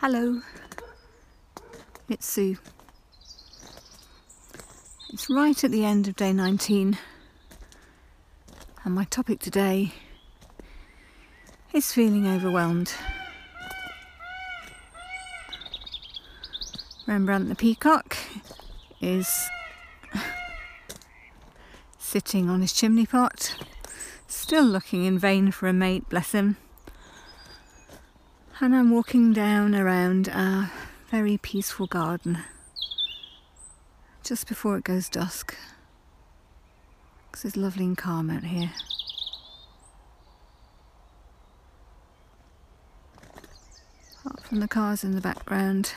Hello, it's Sue. It's right at the end of day 19, and my topic today is feeling overwhelmed. Rembrandt the peacock is sitting on his chimney pot, still looking in vain for a mate, bless him and I'm walking down around a very peaceful garden just before it goes dusk because it's lovely and calm out here. Apart from the cars in the background.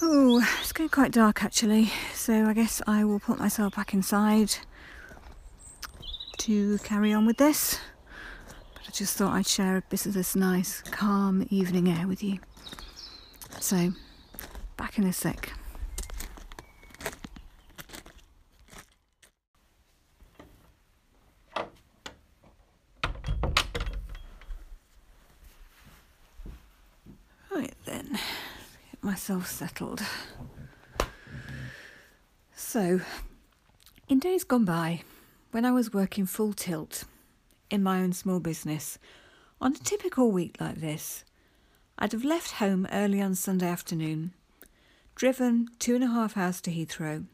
Oh, it's getting quite dark actually, so I guess I will put myself back inside to carry on with this. I just thought I'd share a bit of this nice, calm evening air with you. So, back in a sec. Right then, get myself settled. So, in days gone by, when I was working full tilt, in my own small business, on a typical week like this, I'd have left home early on Sunday afternoon, driven two and a half hours to Heathrow,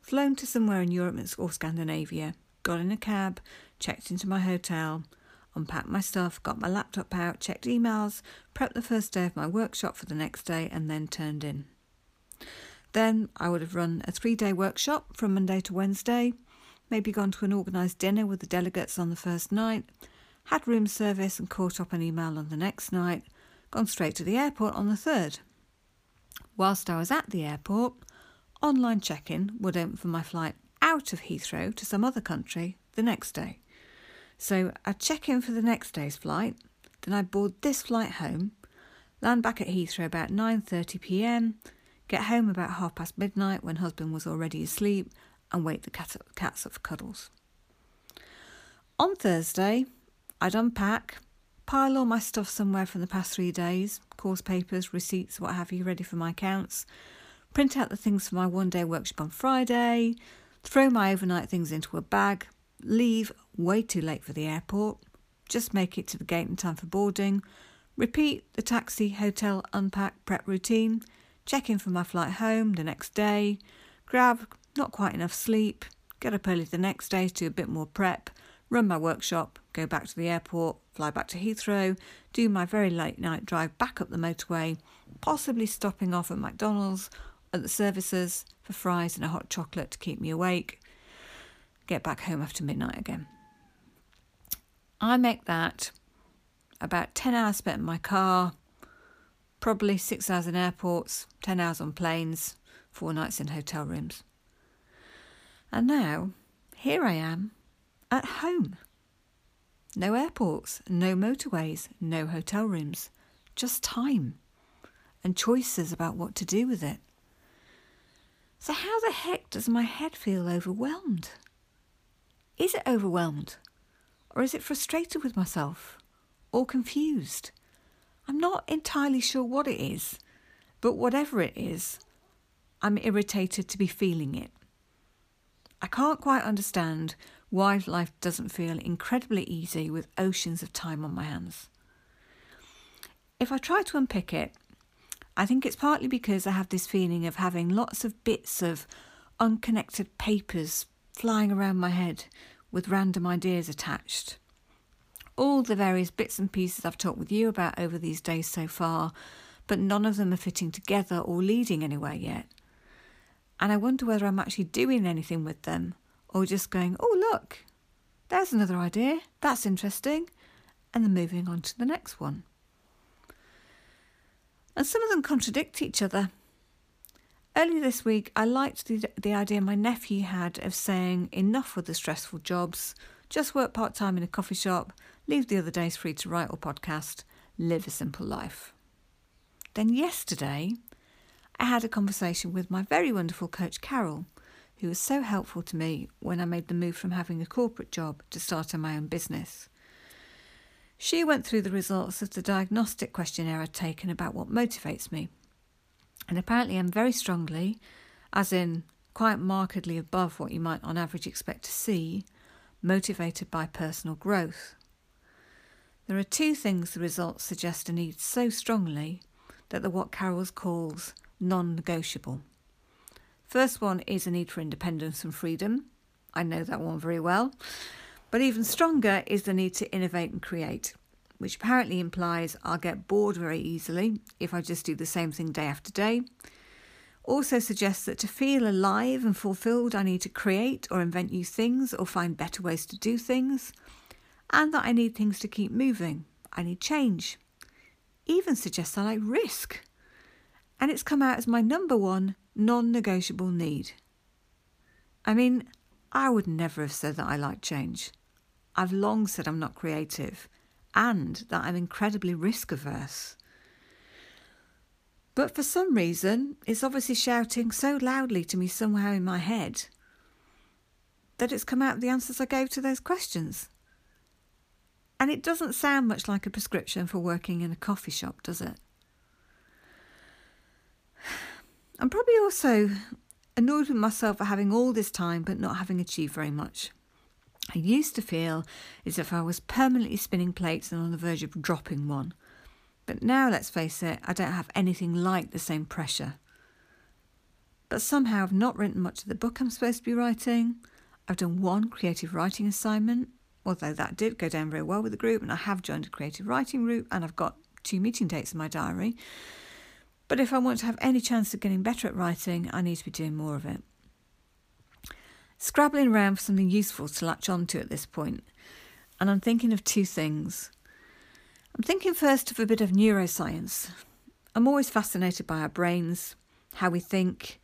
flown to somewhere in Europe or Scandinavia, got in a cab, checked into my hotel, unpacked my stuff, got my laptop out, checked emails, prepped the first day of my workshop for the next day, and then turned in. Then I would have run a three day workshop from Monday to Wednesday, maybe gone to an organised dinner with the delegates on the first night, had room service and caught up an email on the next night, gone straight to the airport on the third. Whilst I was at the airport, online check in would open for my flight out of Heathrow to some other country the next day. So I'd check in for the next day's flight, then I'd board this flight home, land back at Heathrow about 9:30 p.m., get home about half past midnight when husband was already asleep, and wake the cat, cats up for cuddles. On Thursday, I'd unpack, pile all my stuff somewhere from the past three days course papers, receipts, what have you, ready for my accounts, print out the things for my one day workshop on Friday, throw my overnight things into a bag, leave way too late for the airport, just make it to the gate in time for boarding, repeat the taxi, hotel, unpack, prep routine, check in for my flight home the next day, grab not quite enough sleep, get up early the next day to do a bit more prep, run my workshop, go back to the airport, fly back to Heathrow, do my very late night drive back up the motorway, possibly stopping off at McDonald's at the services for fries and a hot chocolate to keep me awake, get back home after midnight again. I make that about 10 hours spent in my car, probably six hours in airports, 10 hours on planes, four nights in hotel rooms. And now, here I am, at home. No airports, no motorways, no hotel rooms, just time and choices about what to do with it. So, how the heck does my head feel overwhelmed? Is it overwhelmed? Or is it frustrated with myself? Or confused? I'm not entirely sure what it is, but whatever it is, I'm irritated to be feeling it. I can't quite understand why life doesn't feel incredibly easy with oceans of time on my hands. If I try to unpick it, I think it's partly because I have this feeling of having lots of bits of unconnected papers flying around my head with random ideas attached. All the various bits and pieces I've talked with you about over these days so far, but none of them are fitting together or leading anywhere yet and I wonder whether I'm actually doing anything with them or just going, oh, look, there's another idea, that's interesting, and then moving on to the next one. And some of them contradict each other. Earlier this week, I liked the, the idea my nephew had of saying, enough with the stressful jobs, just work part time in a coffee shop, leave the other days free to write or podcast, live a simple life. Then yesterday, I had a conversation with my very wonderful coach, Carol, who was so helpful to me when I made the move from having a corporate job to starting my own business. She went through the results of the diagnostic questionnaire I'd taken about what motivates me. And apparently, I'm very strongly, as in quite markedly above what you might on average expect to see, motivated by personal growth. There are two things the results suggest a need so strongly that the what Carol's calls non negotiable. First one is a need for independence and freedom. I know that one very well. But even stronger is the need to innovate and create, which apparently implies I'll get bored very easily if I just do the same thing day after day. Also suggests that to feel alive and fulfilled, I need to create or invent new things or find better ways to do things, and that I need things to keep moving. I need change. Even suggests I like risk. And it's come out as my number one non negotiable need. I mean, I would never have said that I like change. I've long said I'm not creative and that I'm incredibly risk averse. But for some reason, it's obviously shouting so loudly to me somehow in my head that it's come out the answers I gave to those questions. And it doesn't sound much like a prescription for working in a coffee shop, does it? I'm probably also annoyed with myself for having all this time but not having achieved very much. I used to feel as if I was permanently spinning plates and on the verge of dropping one. But now, let's face it, I don't have anything like the same pressure. But somehow I've not written much of the book I'm supposed to be writing. I've done one creative writing assignment, although that did go down very well with the group, and I have joined a creative writing group, and I've got two meeting dates in my diary. But if I want to have any chance of getting better at writing, I need to be doing more of it. Scrabbling around for something useful to latch onto at this point, and I'm thinking of two things. I'm thinking first of a bit of neuroscience. I'm always fascinated by our brains, how we think,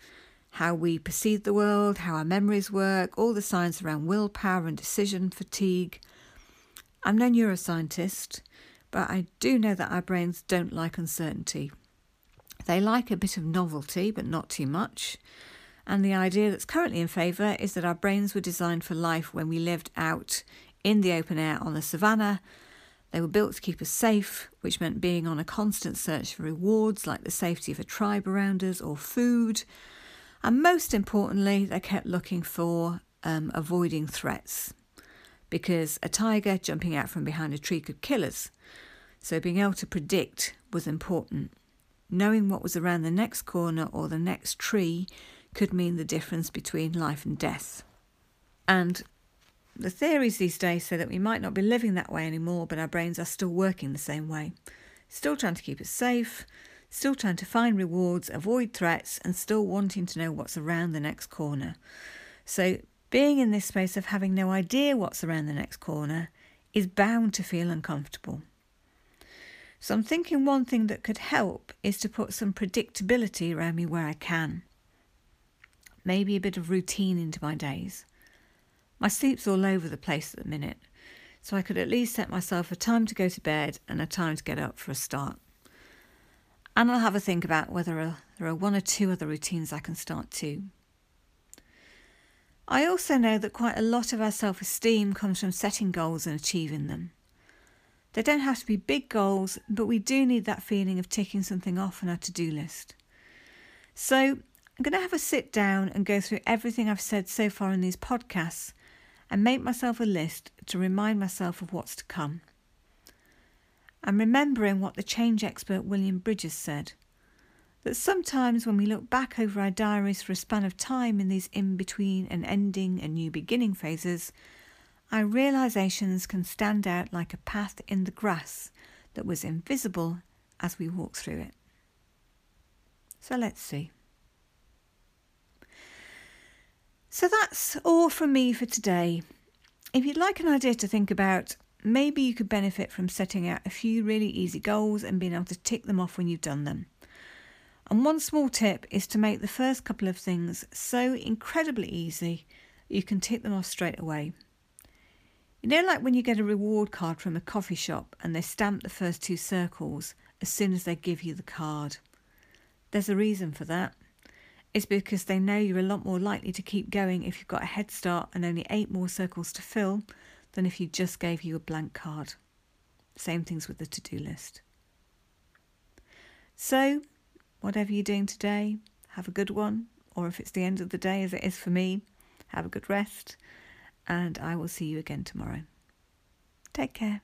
how we perceive the world, how our memories work, all the science around willpower and decision fatigue. I'm no neuroscientist, but I do know that our brains don't like uncertainty. They like a bit of novelty, but not too much. And the idea that's currently in favour is that our brains were designed for life when we lived out in the open air on the savannah. They were built to keep us safe, which meant being on a constant search for rewards like the safety of a tribe around us or food. And most importantly, they kept looking for um, avoiding threats because a tiger jumping out from behind a tree could kill us. So being able to predict was important knowing what was around the next corner or the next tree could mean the difference between life and death. And the theories these days say that we might not be living that way anymore, but our brains are still working the same way. Still trying to keep us safe, still trying to find rewards, avoid threats, and still wanting to know what's around the next corner. So, being in this space of having no idea what's around the next corner is bound to feel uncomfortable. So I'm thinking one thing that could help is to put some predictability around me where I can. Maybe a bit of routine into my days. My sleep's all over the place at the minute, so I could at least set myself a time to go to bed and a time to get up for a start. And I'll have a think about whether there are one or two other routines I can start too. I also know that quite a lot of our self esteem comes from setting goals and achieving them. They don't have to be big goals, but we do need that feeling of ticking something off on our to do list. So I'm going to have a sit down and go through everything I've said so far in these podcasts and make myself a list to remind myself of what's to come. I'm remembering what the change expert William Bridges said that sometimes when we look back over our diaries for a span of time in these in between and ending and new beginning phases, our realizations can stand out like a path in the grass that was invisible as we walk through it. So let's see. So that's all from me for today. If you'd like an idea to think about, maybe you could benefit from setting out a few really easy goals and being able to tick them off when you've done them. And one small tip is to make the first couple of things so incredibly easy you can tick them off straight away. You know, like when you get a reward card from a coffee shop and they stamp the first two circles as soon as they give you the card. There's a reason for that. It's because they know you're a lot more likely to keep going if you've got a head start and only eight more circles to fill than if you just gave you a blank card. Same things with the to do list. So, whatever you're doing today, have a good one. Or if it's the end of the day, as it is for me, have a good rest. And I will see you again tomorrow. Take care.